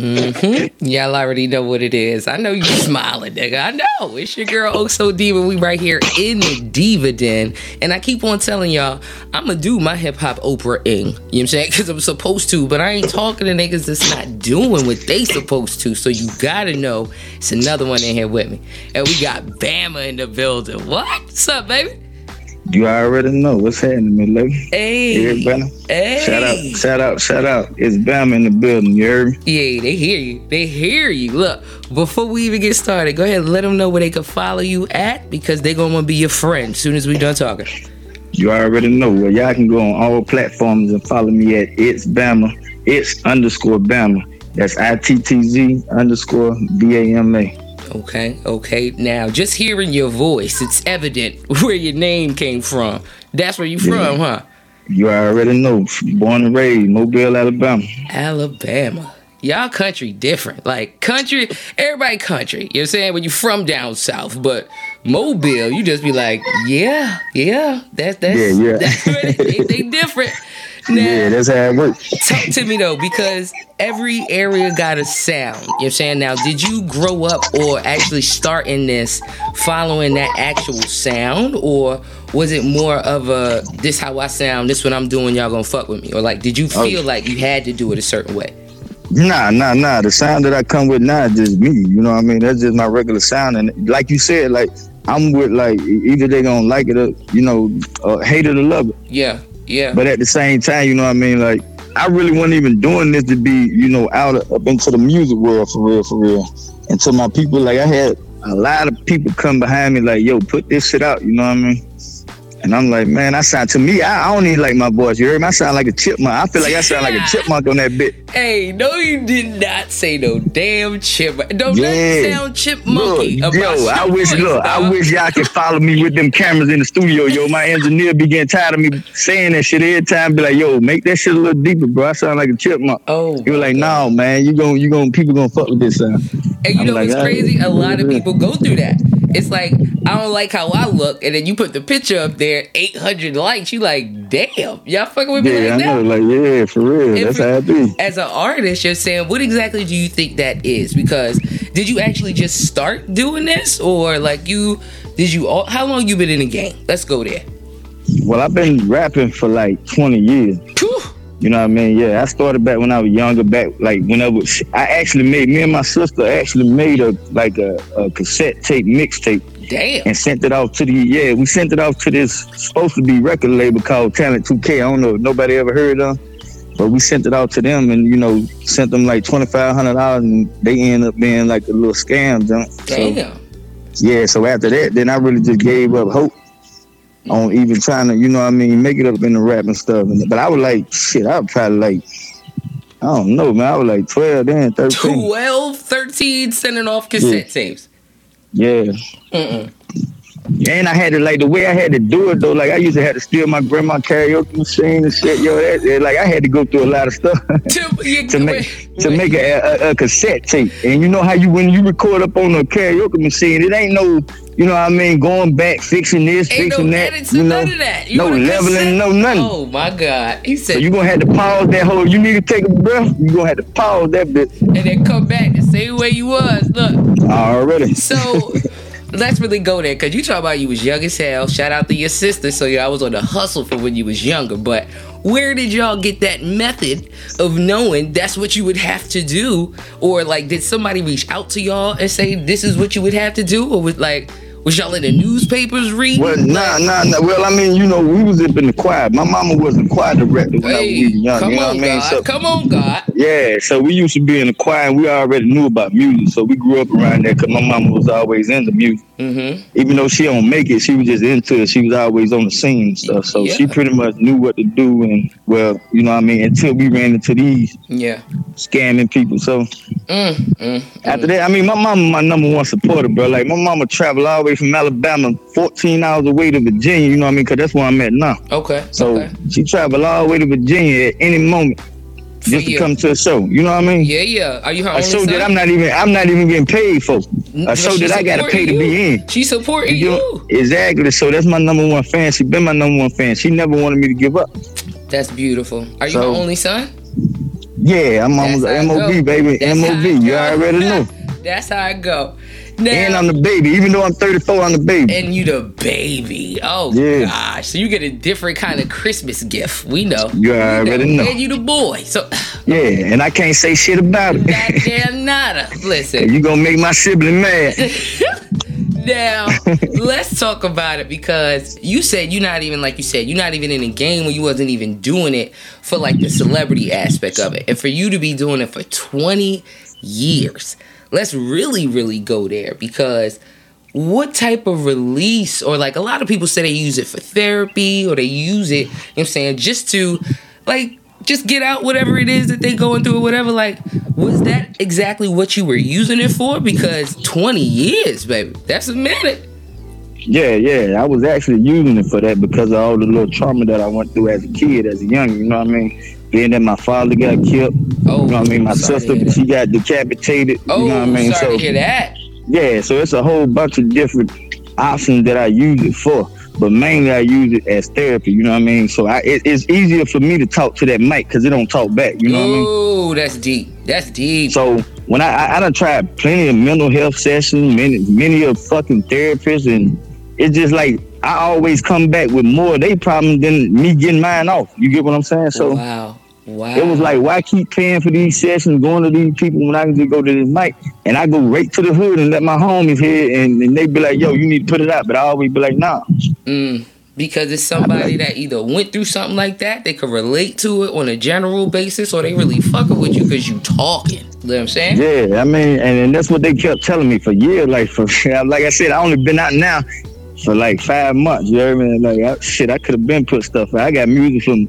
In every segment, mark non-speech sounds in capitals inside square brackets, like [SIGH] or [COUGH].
Mm-hmm. Y'all already know what it is. I know you smiling, nigga. I know. It's your girl Oso Diva. We right here in the Diva Den. And I keep on telling y'all, I'ma do my hip hop Oprah ing. You know what I'm saying? Cause I'm supposed to, but I ain't talking to niggas that's not doing what they supposed to. So you gotta know it's another one in here with me. And we got Bama in the building. What? What's up, baby? You already know what's happening, my lady. Hey. Hey. Shout out, shout out, shout out. It's Bam in the building, you heard me? Yeah, they hear you. They hear you. Look, before we even get started, go ahead and let them know where they can follow you at because they're going to be your friend as soon as we're done talking. You already know. Well, y'all can go on all platforms and follow me at It's Bama. It's underscore Bama. That's I T T Z underscore B A M A. Okay, okay. Now, just hearing your voice, it's evident [LAUGHS] where your name came from. That's where you from, huh? You already know. Born and raised, Mobile, Alabama. Alabama. Y'all country different. Like country, everybody country. You know what I'm saying? When you from down south, but Mobile, you just be like, yeah, yeah, that's that's yeah, yeah. [LAUGHS] That's, they, they different. [LAUGHS] Now, yeah, that's how it works. [LAUGHS] Talk to me though, because every area got a sound. You know what I'm saying? Now, did you grow up or actually start in this following that actual sound? Or was it more of a this how I sound, this what I'm doing, y'all gonna fuck with me? Or like did you oh. feel oh. like you had to do it a certain way? Nah, nah, nah. The sound that I come with now is just me. You know what I mean? That's just my regular sound. And like you said, like I'm with like either they gonna like it or you know, uh, hate it or love it. Yeah. Yeah. But at the same time, you know what I mean? Like, I really wasn't even doing this to be, you know, out of, up into the music world for real, for real. And to my people, like, I had a lot of people come behind me, like, yo, put this shit out, you know what I mean? And I'm like, man, I sound to me, I, I, don't even like my voice. You heard me? I sound like a chipmunk. I feel like I sound like a chipmunk on that bit. Hey, no, you did not say no damn chipmunk. Don't yeah. sound chipmunky. Look, yo, I wish, voice, look, dog. I wish y'all could follow me with them cameras in the studio, yo. My engineer be getting tired of me saying that shit every time. Be like, yo, make that shit a little deeper, bro. I sound like a chipmunk. Oh, was like, no, man, you going, you going, people gonna fuck with this sound. And you I'm know like, what's crazy? A lot of people go through that. It's like I don't like how I look, and then you put the picture up there, eight hundred likes. You like, damn, y'all fucking with me yeah, like I that? Know, like, yeah, for real. And That's for, how I be. As an artist, you're saying, what exactly do you think that is? Because did you actually just start doing this, or like you did you? All, how long you been in the game? Let's go there. Well, I've been rapping for like twenty years. Whew. You know what I mean? Yeah, I started back when I was younger. Back like when I was, I actually made me and my sister actually made a like a, a cassette tape mixtape. Damn. And sent it off to the yeah, we sent it off to this supposed to be record label called Talent 2K. I don't know if nobody ever heard of. Them, but we sent it out to them and you know sent them like twenty five hundred dollars and they end up being like a little scam. Damn. So, yeah. So after that, then I really just gave up hope on even trying to, you know what I mean, make it up in the rap and stuff. But I was like, shit, I was probably like, I don't know, man. I was like 12 then, 13. 12, 13, sending off cassette yeah. tapes. Yeah. Mm-mm. And I had to like the way I had to do it though. Like I used to have to steal my grandma karaoke machine and shit. Yo, that, that like I had to go through a lot of stuff [LAUGHS] to, to make to make a, a, a, cassette tape. And you know how you when you record up on a karaoke machine, it ain't no you know what I mean, going back, fixing this, ain't fixing no that. You know, that. You no leveling, no nothing. Oh my God. He said so you gonna have to pause that whole you need to take a breath, you gonna have to pause that bit. And then come back the same way you was. Look. Already. So [LAUGHS] let's really go there because you talk about you was young as hell. Shout out to your sister. So I was on the hustle for when you was younger. But where did y'all get that method of knowing that's what you would have to do? Or like, did somebody reach out to y'all and say this is what you would have to do? Or was like was y'all in the newspapers reading? Well, nah, nah, nah. Well, I mean, you know, we was up in the choir. My mama was a choir director when hey, I was young. Come you know on, what I mean? God. So, come on, God. Yeah, so we used to be in the choir, and we already knew about music. So we grew up around there because my mama was always into music. Mm-hmm. Even though she don't make it, she was just into it. She was always on the scene and stuff. So yeah. she pretty much knew what to do. And well, you know what I mean. Until we ran into these yeah scamming people. So mm, mm, after mm. that, I mean, my mama my number one supporter, bro. Like my mama traveled all the way from Alabama, 14 hours away to Virginia. You know what I mean? Because that's where I'm at now. Okay. So okay. she traveled all the way to Virginia at any moment just to come to a show. You know what I mean? Yeah, yeah. Are you her a show son? that I'm not even I'm not even getting paid for. A show that I gotta pay you. to be in. She supporting you. you. Exactly. So that's my number one fan. She been my number one fan. She never wanted me to give up. That's beautiful. Are you so, her only son? Yeah, I'm on MOB, baby. That's MOB. You already know. [LAUGHS] That's how I go. Now, and I'm the baby, even though I'm 34, I'm the baby. And you the baby. Oh yeah. gosh. So you get a different kind of Christmas gift. We know. You already know. know. And you the boy. So Yeah, and I can't say shit about it. Goddamn nada. [LAUGHS] Listen. you gonna make my sibling mad. [LAUGHS] now let's talk about it because you said you're not even like you said you're not even in a game when you wasn't even doing it for like the celebrity aspect of it and for you to be doing it for 20 years let's really, really go there because what type of release or like a lot of people say they use it for therapy or they use it, you know what I'm saying, just to like just get out whatever it is that they going through or whatever. Like, was that exactly what you were using it for? Because 20 years, baby, that's a minute. Yeah, yeah. I was actually using it for that because of all the little trauma that I went through as a kid, as a young, you know what I mean? Being that my father got killed. Oh, you know what I mean? My oh, sister, she got decapitated. Oh, you know what I oh, mean? Sorry so, to hear that. Yeah, so it's a whole bunch of different options that I use it for. But mainly I use it as therapy, you know what I mean? So I, it, it's easier for me to talk to that mic because it don't talk back, you know Ooh, what I mean? Oh, that's deep. That's deep. So when I, I, I done tried plenty of mental health sessions, many, many of fucking therapists, and it's just like I always come back with more of their problems than me getting mine off. You get what I'm saying? So wow. Wow. It was like, why keep paying for these sessions, going to these people when I can just go to this mic? And I go right to the hood and let my homies hear, and, and they be like, yo, you need to put it out. But I always be like, nah. Mm, because it's somebody like, that either went through something like that, they could relate to it on a general basis, or they really fucking with you because you talking. You know what I'm saying? Yeah, I mean, and, and that's what they kept telling me for years. Like, for [LAUGHS] like I said, I only been out now for like five months. You know what I mean? Like, I, shit, I could have been put stuff out. I got music from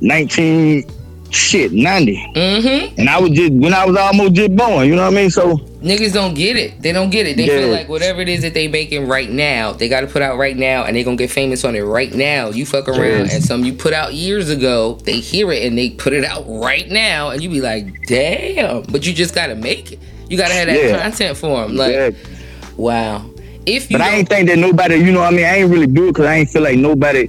19- shit, 90. Mm-hmm. And I was just, when I was almost just born, you know what I mean? So. Niggas don't get it. They don't get it. They yeah. feel like whatever it is that they making right now, they got to put out right now and they going to get famous on it right now. You fuck around and some you put out years ago, they hear it and they put it out right now and you be like, damn. But you just got to make it. You got to have that yeah. content for them. Like, yeah. wow. If you but I ain't think that nobody, you know what I mean? I ain't really do it because I ain't feel like nobody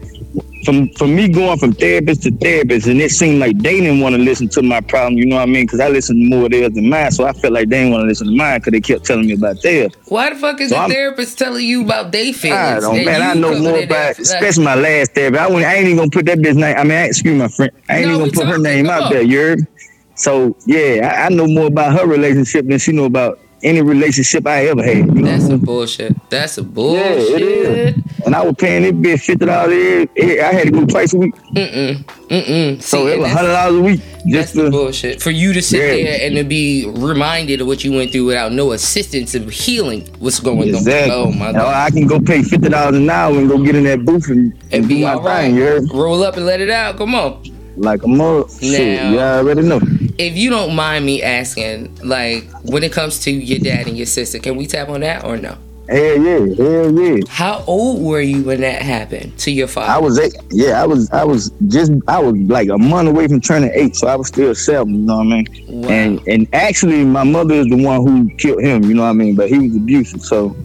from from me going from therapist to therapist, and it seemed like they didn't want to listen to my problem. You know what I mean? Because I listened more to theirs than mine, so I felt like they didn't want to listen to mine because they kept telling me about theirs. Why the fuck is so the I'm, therapist telling you about their feelings? I don't, man. I know more about, especially my last therapist. I, went, I ain't even gonna put that bitch name. I mean, I, excuse my friend. I ain't no, even gonna put her name out there. You heard? So yeah, I, I know more about her relationship than she know about any relationship I ever had. You know? That's a bullshit. That's a bullshit. Yeah, it is. And I was paying this bitch fifty dollars. I had to go twice a week. Mm mm. So it was hundred dollars a week. Just that's to, bullshit for you to sit yeah. there and to be reminded of what you went through without no assistance of healing what's going exactly. on. Oh my god! I can go pay fifty dollars an hour and go get in that booth and, and, and be all right. Thing, Roll up and let it out. Come on. Like a mother. Shit, you already know if you don't mind me asking, like when it comes to your dad and your sister, can we tap on that or no? Hell yeah, hell yeah. How old were you when that happened to your father? I was eight. Yeah, I was. I was just. I was like a month away from turning eight, so I was still seven. You know what I mean? Wow. And and actually, my mother is the one who killed him. You know what I mean? But he was abusive. So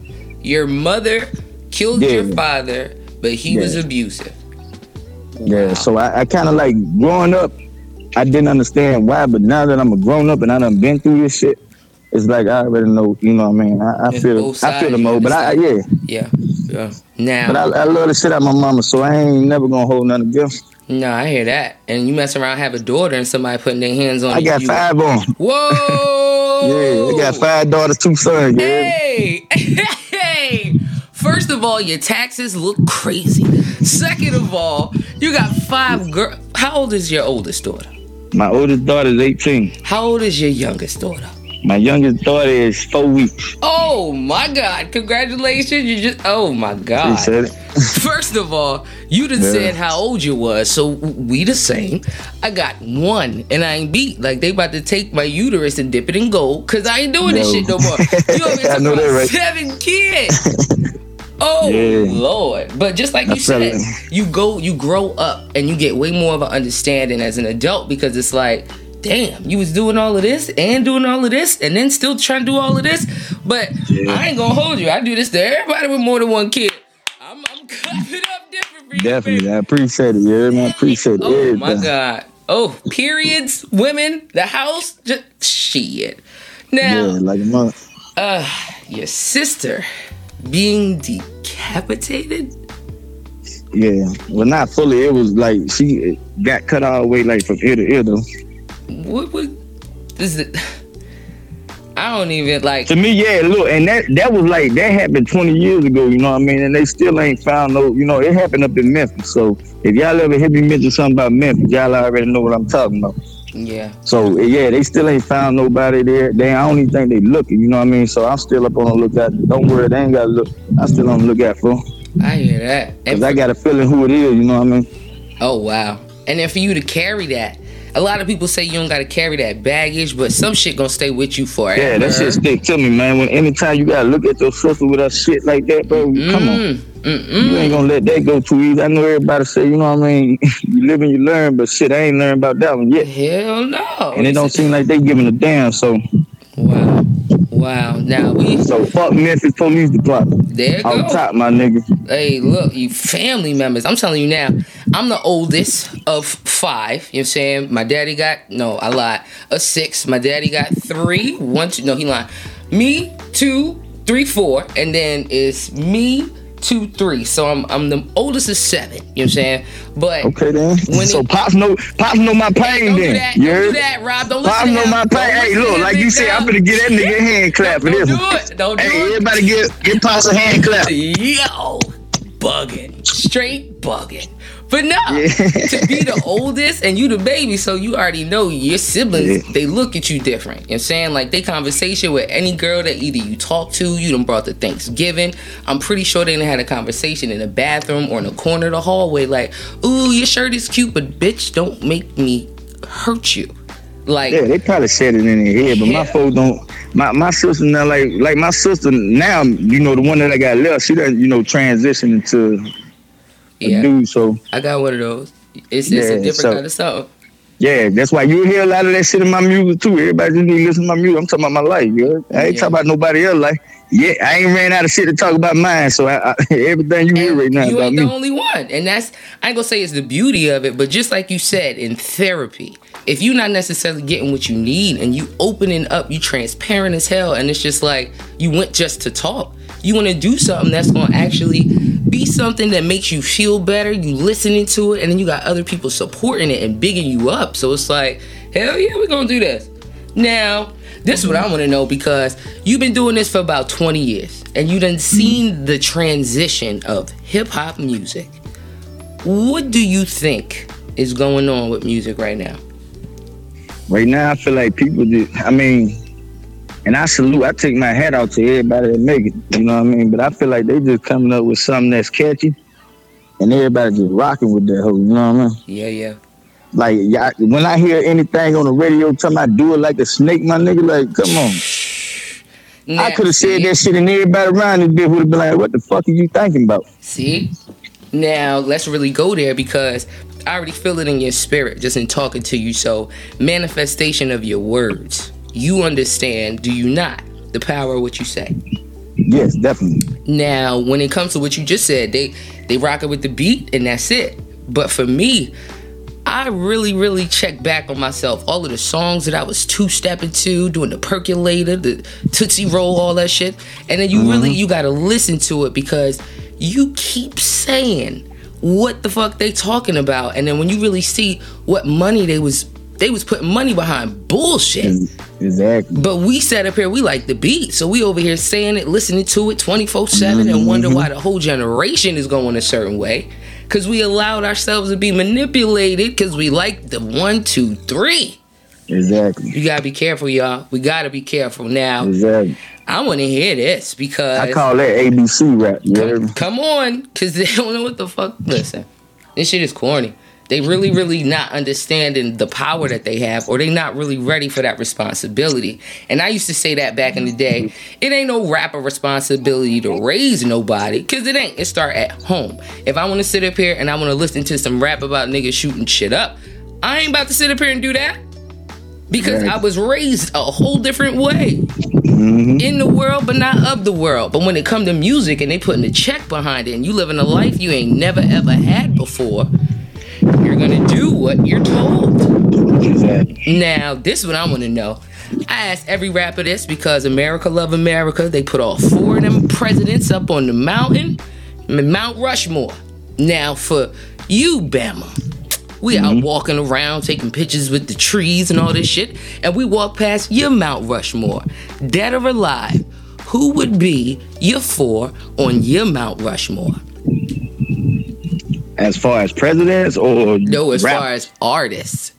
your mother killed yeah. your father, but he yeah. was abusive. Yeah. Wow. So I, I kind of like growing up. I didn't understand why, but now that I'm a grown up and I done been through this shit, it's like I already know. You know what I mean? I, I feel I feel the mode, but I yeah yeah yeah. Now, but I, I love the shit out my mama, so I ain't never gonna hold none against. No, I hear that. And you mess around, have a daughter, and somebody putting their hands on I you. I got five on. Whoa! [LAUGHS] yeah, I got five daughters, two sons. Yeah. Hey, [LAUGHS] hey. First of all, your taxes look crazy. Second of all, you got five girls. How old is your oldest daughter? My oldest daughter is 18. How old is your youngest daughter? My youngest daughter is four weeks. Oh my God! Congratulations! You just oh my God! [LAUGHS] First of all, you just yeah. said how old you was, so we the same. I got one, and I ain't beat. Like they about to take my uterus and dip it in gold, cause I ain't doing no. this shit no more. [LAUGHS] You over here talking about right. seven kids. [LAUGHS] Oh yeah. Lord! But just like you said, you go, you grow up, and you get way more of an understanding as an adult because it's like, damn, you was doing all of this and doing all of this, and then still trying to do all of this. But yeah. I ain't gonna hold you. I do this to everybody with more than one kid. I'm, I'm [LAUGHS] cutting up different for you. Definitely, baby. I appreciate it. Yeah, man, I appreciate it. Oh my God! Oh, periods, women, the house, just shit. Now, yeah, like a month. Uh, your sister being decapitated. Yeah, well, not fully. It was like she got cut all the way, like from ear to ear, though. What? What is it? I don't even like. To me, yeah, look, and that that was like that happened 20 years ago. You know what I mean? And they still ain't found no. You know, it happened up in Memphis. So if y'all ever hear me mention something about Memphis, y'all already know what I'm talking about. Yeah. So yeah, they still ain't found nobody there. They I don't even think they looking. You know what I mean? So I'm still up on the lookout. Don't worry, they ain't got to look. I still on the lookout for. I hear that. Cause I got a feeling who it is. You know what I mean? Oh wow! And then for you to carry that, a lot of people say you don't got to carry that baggage, but some shit gonna stay with you forever. Yeah, that shit stick to me, man. When anytime you gotta look at your sister with a shit like that, bro, mm come on. Mm-mm. You ain't gonna let that go too easy. I know everybody say, you know what I mean? [LAUGHS] you live and you learn, but shit, I ain't learned about that one yet. Hell no. And it don't seem like they giving a damn. So. Wow. Wow. Now we so fuck Memphis Police Department. There you go. top, my nigga. Hey, look, you family members. I'm telling you now, I'm the oldest of five. You know what I'm saying? My daddy got no, I lied. A six. My daddy got three. One, two. No, he lied. Me, two, three, four, and then it's me, two, three. So I'm I'm the oldest of seven. You know what I'm saying? But okay then. When so it, pops know pops know my pain then. Do that, don't do that, Rob. Don't pops know my pain. Hey, look, like you said, I'm gonna get that nigga a hand clap for this. Don't do it. Don't do hey, it. everybody get get pops a hand clap. Yo, bugging, straight bugging. But no, yeah. to be the oldest and you the baby, so you already know your siblings, yeah. they look at you different. You know what I'm saying? Like they conversation with any girl that either you talk to, you done brought to Thanksgiving. I'm pretty sure they done had a conversation in the bathroom or in the corner of the hallway, like, ooh, your shirt is cute, but bitch, don't make me hurt you. Like Yeah, they probably said it in their head, but yeah. my folks don't my, my sister now like like my sister now, you know, the one that I got left, she doesn't, you know, transition into yeah. dude. So I got one of those. It's, it's yeah, a different so, kind of song. Yeah, that's why you hear a lot of that shit in my music too. Everybody just need to listen to my music. I'm talking about my life. You I ain't yeah. talking about nobody else life. Yeah, I ain't ran out of shit to talk about mine. So I, I, [LAUGHS] everything you and hear right now you about ain't me. the only one, and that's I ain't gonna say it's the beauty of it, but just like you said in therapy, if you're not necessarily getting what you need and you opening up, you transparent as hell, and it's just like you went just to talk. You want to do something that's gonna actually be something that makes you feel better. You listening to it, and then you got other people supporting it and bigging you up. So it's like, hell yeah, we're gonna do this. Now, this is what I want to know because you've been doing this for about 20 years and you done seen the transition of hip hop music. What do you think is going on with music right now? Right now, I feel like people I mean, and I salute, I take my hat out to everybody that make it, you know what I mean? But I feel like they just coming up with something that's catchy and everybody just rocking with that whole, you know what I mean? Yeah, yeah. Like yeah, when I hear anything on the radio talking about do it like a snake, my nigga, like come on. Now, I could have said that shit and everybody around this bitch would have been like, what the fuck are you thinking about? See? Now let's really go there because I already feel it in your spirit just in talking to you. So manifestation of your words. You understand, do you not? The power of what you say. Yes, definitely. Now, when it comes to what you just said, they they rock it with the beat and that's it. But for me, I really, really checked back on myself. All of the songs that I was two stepping to, doing the percolator, the Tootsie Roll, all that shit. And then you mm-hmm. really you gotta listen to it because you keep saying what the fuck they talking about. And then when you really see what money they was they was putting money behind bullshit. Exactly. But we sat up here, we like the beat. So we over here saying it, listening to it 24 7 and wonder mm-hmm. why the whole generation is going a certain way because we allowed ourselves to be manipulated because we like the one, two, three. Exactly. You gotta be careful, y'all. We gotta be careful now. Exactly. I want to hear this because I call that ABC rap. Come, come on, because [LAUGHS] they don't know what the fuck. Listen, this shit is corny they really really not understanding the power that they have or they not really ready for that responsibility and i used to say that back in the day it ain't no rapper responsibility to raise nobody because it ain't it start at home if i want to sit up here and i want to listen to some rap about niggas shooting shit up i ain't about to sit up here and do that because right. I was raised a whole different way mm-hmm. in the world, but not of the world. But when it come to music and they putting a check behind it, and you living a life you ain't never ever had before, you're gonna do what you're told. Exactly. Now, this is what I want to know. I ask every rapper this because America love America. They put all four of them presidents up on the mountain, Mount Rushmore. Now, for you, Bama, we mm-hmm. out walking around taking pictures with the trees and all this shit, and we walk past your Mount Rushmore, dead or alive. Who would be your four on your Mount Rushmore? As far as presidents or no, as rap? far as artists.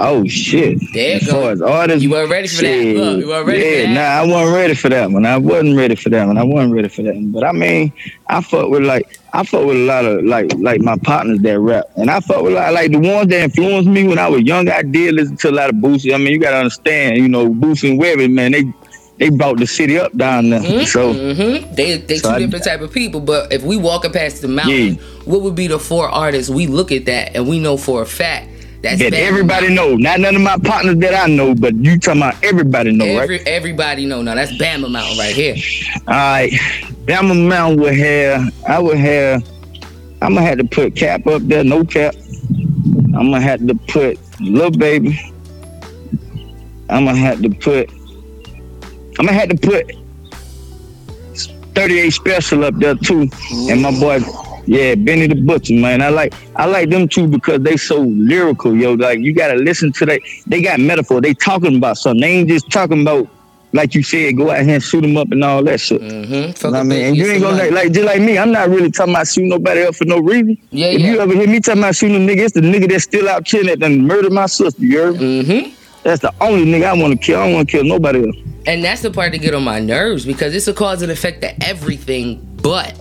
Oh shit! There as far as artists, you weren't ready for shit. that. Look, you weren't ready yeah, for that. nah, I wasn't ready for that one. I wasn't ready for that one. I wasn't ready for that one. But I mean, I fuck with like I fuck with a lot of like like my partners that rap, and I fuck with a lot like the ones that influenced me when I was young. I did listen to a lot of Boosie. I mean, you gotta understand, you know, Boosie and Webbie, man, they they brought the city up down there. Mm-hmm, so mm-hmm. they they so two I, different type of people. But if we walking past the mountain, yeah. what would be the four artists we look at that and we know for a fact that's that everybody know. Not none of my partners that I know, but you talking about everybody know, Every, right? Everybody know. Now that's Bama Mountain right here. All right, Bama Mountain would have. I would have. I'm gonna have to put Cap up there. No Cap. I'm gonna have to put Lil Baby. I'm gonna have to put. I'm gonna have to put 38 Spesh up there too, and my boy yeah, Benny the Butcher, man. I like I like them too because they so lyrical, yo. Like you gotta listen to that. They got metaphor. They talking about something. They ain't just talking about like you said, go out here and shoot them up and all that shit. Mm-hmm. You know I mean, and you ain't gonna like, like, just like me. I'm not really talking about shooting nobody up for no reason. Yeah, if yeah. you ever hear me talking about shooting a nigga, it's the nigga that's still out killing it and murdered my sister. You heard Mm-hmm. That's the only nigga I want to kill. I don't want to kill nobody else. And that's the part that get on my nerves because it's a cause and effect to everything but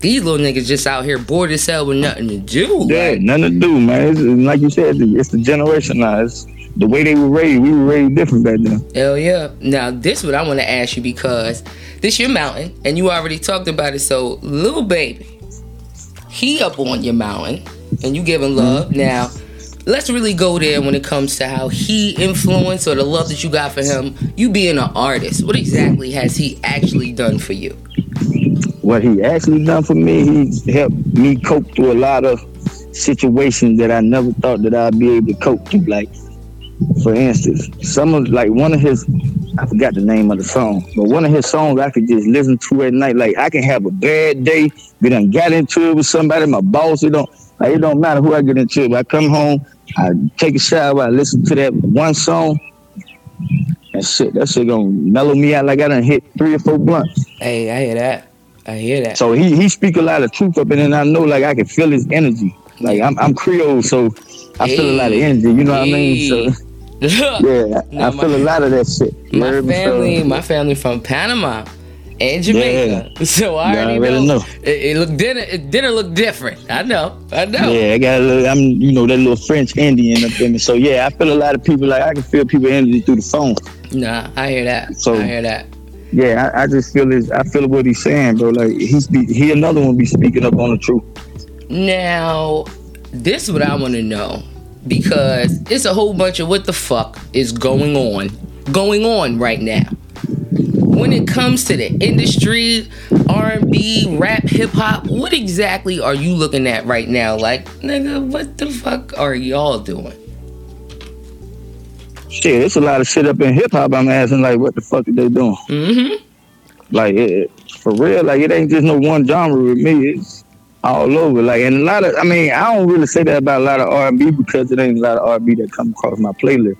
these little niggas just out here bored as hell with nothing to do. Yeah, like. nothing to do, man. It's, like you said, it's the generation now. It's the way they were raised. We were raised different back then. Hell yeah. Now this what I want to ask you because this your mountain, and you already talked about it. So, Lil Baby, he up on your mountain, and you giving love. Mm-hmm. Now, let's really go there when it comes to how he influenced or the love that you got for him. You being an artist, what exactly has he actually done for you? what he actually done for me, he helped me cope through a lot of situations that I never thought that I'd be able to cope through. Like, for instance, some of like one of his, I forgot the name of the song, but one of his songs I could just listen to at night. Like I can have a bad day, we done got into it with somebody, my boss. It don't, like, it don't matter who I get into it. I come home, I take a shower, I listen to that one song, and shit, that shit gonna mellow me out like I done hit three or four blunts. Hey, I hear that. I hear that. So he he speak a lot of truth up, and I know like I can feel his energy. Like I'm I'm Creole, so I hey. feel a lot of energy. You know what I mean? So. Yeah, I feel a lot of that shit. My family, my family from Panama and Jamaica. Yeah. [LAUGHS] So I already, I know. know. It, it looked dinner. It dinner looked different. I know. I know. Yeah, I got. A little, I'm you know that little French Indian up in me. So yeah, I feel a lot of people like I can feel people energy through the phone. Nah, I hear that. So I hear that yeah, I, I, just feel his. I feel what he's saying, bro. Like he's he another one be speaking up on the truth. Now, this is what I want to know because it's a whole bunch of what the fuck is going on, going on right now. When it comes to the industry, R&B, rap, hip hop, what exactly are you looking at right now? Like, nigga, what the fuck are y'all doing? shit, it's a lot of shit up in hip hop. I'm asking like, what the fuck are they doing? Mm-hmm. Like, it, for real, like it ain't just no one genre with me. It's all over. Like, and a lot of, I mean, I don't really say that about a lot of R&B because it ain't a lot of R&B that come across my playlist.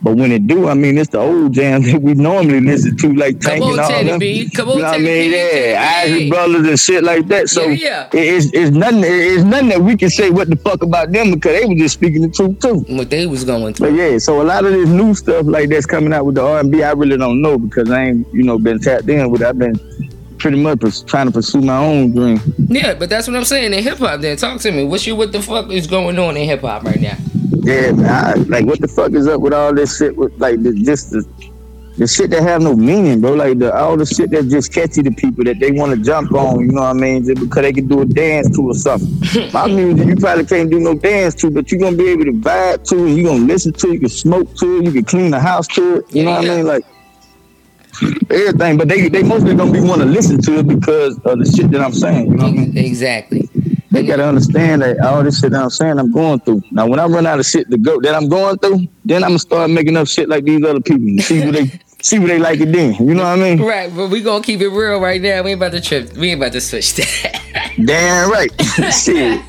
But when it do, I mean, it's the old jams [LAUGHS] that we normally listen to, like Tank and all them. B. Come on, you know what I mean? Yeah, Isley Brothers and shit like that. So yeah, yeah. it's it's nothing. It's nothing that we can say what the fuck about them because they were just speaking the truth too. What they was going through. But yeah, so a lot of this new stuff like that's coming out with the R and B, I really don't know because I ain't you know been tapped in with. I've been pretty much trying to pursue my own dream. Yeah, but that's what I'm saying in hip hop. Then talk to me. What's your what the fuck is going on in hip hop right now? Yeah, man. I, like, what the fuck is up with all this shit? With like, the, just the the shit that have no meaning, bro. Like the all the shit that just catchy to people that they want to jump on. You know what I mean? Just because they can do a dance to or something. [LAUGHS] My music, you probably can't do no dance to, but you're gonna be able to vibe to it. You're gonna listen to it. You can smoke to it. You can clean the house to it. You know what I mean? Like everything. But they they mostly gonna be want to listen to it because of the shit that I'm saying. You know what I mean? Exactly. they gotta understand that all this shit that I'm saying I'm going through. Now when I run out of shit to go that I'm going through, then I'm gonna start making up shit like these other people. See what they [LAUGHS] see what they like it then. You know what I mean? Right, but we gonna keep it real right now. We ain't about to trip. We ain't about to switch that. [LAUGHS] Damn right. [LAUGHS] shit.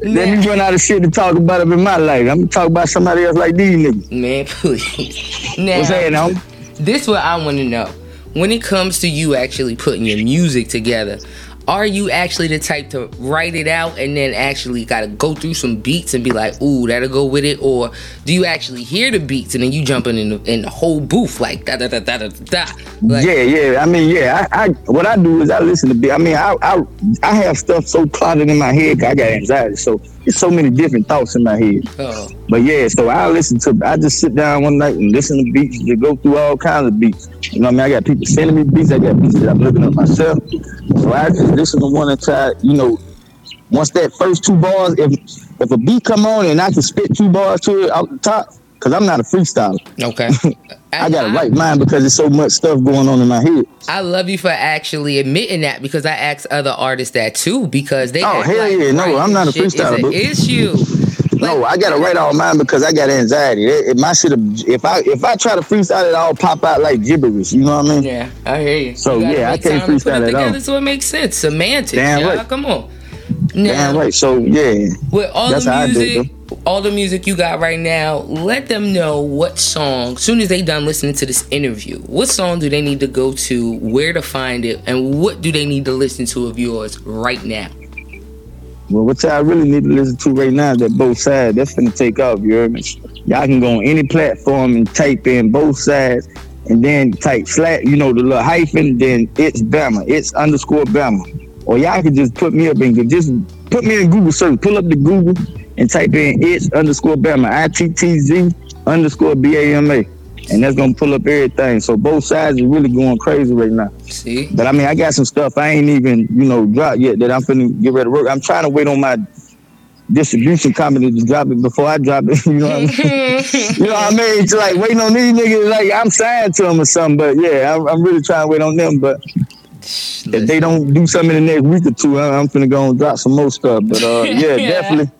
Let me run out of shit to talk about it in my life. I'm gonna talk about somebody else like these niggas. Man, please. Now, What's that now? This what I want to know. When it comes to you actually putting your music together, are you actually the type to write it out and then actually got to go through some beats and be like, ooh, that'll go with it? Or do you actually hear the beats and then you jumping in the, in the whole booth like da da da da da da? Like, yeah, yeah. I mean, yeah. I, I what I do is I listen to beat. I mean, I I I have stuff so clouded in my head. I got anxiety, so it's so many different thoughts in my head. Oh. But yeah, so I listen to. I just sit down one night and listen to beats. To go through all kinds of beats. You know, what I mean, I got people sending me beats. I got beats that I'm looking up myself. So I just listen to one and try. You know, once that first two bars, if if a beat come on and I can spit two bars to it out the top, because I'm not a freestyler. Okay. [LAUGHS] I got to write mine because there's so much stuff going on in my head. I love you for actually admitting that because I ask other artists that too because they. Oh hell like, yeah! No, I'm not a freestyler. issue. [LAUGHS] no, I gotta write all mine because I got anxiety. If my shit, if I if I try to freestyle it, I'll pop out like gibberish. You know what I mean? Yeah, I hear you. So you yeah, I can't freestyle it, at all. So it makes sense. Semantics. Damn right. Come on. Now, Damn right. So yeah, with all the music, all the music you got right now, let them know what song. Soon as they done listening to this interview, what song do they need to go to, where to find it, and what do they need to listen to of yours right now? Well, what y'all really need to listen to right now is that both sides. That's gonna take off. You heard me? Y'all can go on any platform and type in both sides, and then type slash. You know the little hyphen. Then it's Bama. It's underscore Bama. Or y'all can just put me up and just put me in Google search. Pull up the Google and type in it's underscore Bama, I T T Z underscore B A M A. And that's gonna pull up everything. So both sides are really going crazy right now. See? But I mean I got some stuff I ain't even, you know, dropped yet that I'm finna get ready to work. I'm trying to wait on my distribution company to drop it before I drop it. [LAUGHS] You know what I mean? [LAUGHS] you know what I mean? It's like waiting on these niggas, like I'm signed to them or something. But yeah, I'm, I'm really trying to wait on them. But. If they don't do something in the next week or two, I'm finna go and drop some more stuff. But uh, [LAUGHS] yeah, yeah. definitely.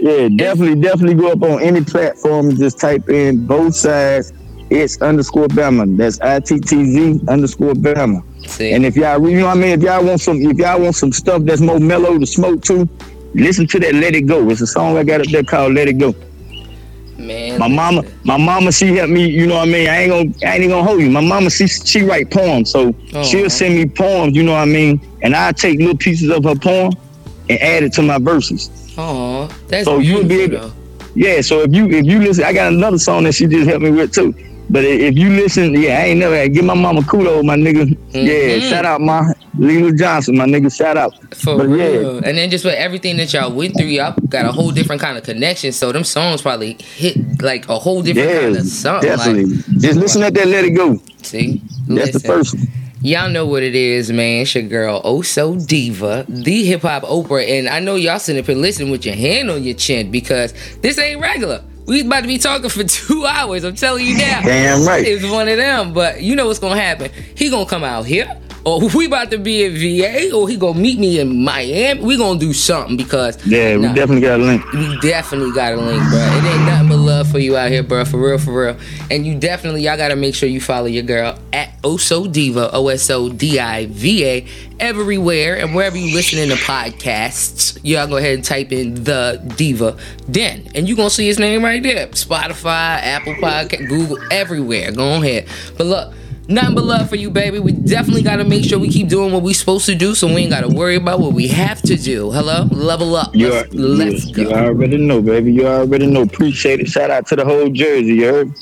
Yeah, definitely, definitely go up on any platform just type in both sides. It's underscore Bama. That's I T T Z underscore Bama. See. And if y'all, you know what I mean, if y'all want some, if y'all want some stuff that's more mellow to smoke to, listen to that "Let It Go." It's a song I got up there called "Let It Go." Man, my mama, my mama, she helped me. You know what I mean? I ain't gonna, I ain't gonna hold you. My mama, she she write poems, so oh. she'll send me poems. You know what I mean? And I take little pieces of her poem and add it to my verses. Oh, that's so you'll be able. Though. Yeah, so if you if you listen, I got another song that she just helped me with too. But if you listen, yeah, I ain't never give my mama kudos, my nigga. Mm-hmm. Yeah, shout out my Leela Johnson, my nigga. Shout out. For but real. Yeah. And then just with everything that y'all went through, y'all got a whole different kind of connection. So them songs probably hit like a whole different yeah, kind of song. Definitely. Like, just listen at that Let It Go. See? That's listen. the first one. Y'all know what it is, man. It's your girl, Oh So Diva, the hip hop Oprah. And I know y'all sitting up and listening with your hand on your chin because this ain't regular. We about to be talking for [LAUGHS] two hours. I'm telling you now. Damn right. It's one of them. But you know what's gonna happen. He gonna come out here or we about to be in VA, or he gonna meet me in Miami. We gonna do something because yeah, we definitely got a link. We definitely got a link, bro. It ain't nothing but love for you out here, bro. For real, for real. And you definitely y'all gotta make sure you follow your girl at Oso Diva, O S O D I V A, everywhere and wherever you listening to podcasts. Y'all go ahead and type in the Diva Den, and you gonna see his name right there. Spotify, Apple Podcast, Google, everywhere. Go ahead. But look. Nothing but love for you, baby. We definitely got to make sure we keep doing what we supposed to do so we ain't got to worry about what we have to do. Hello? Level up. You let's, are, let's go. You already know, baby. You already know. Appreciate it. Shout out to the whole Jersey, you heard?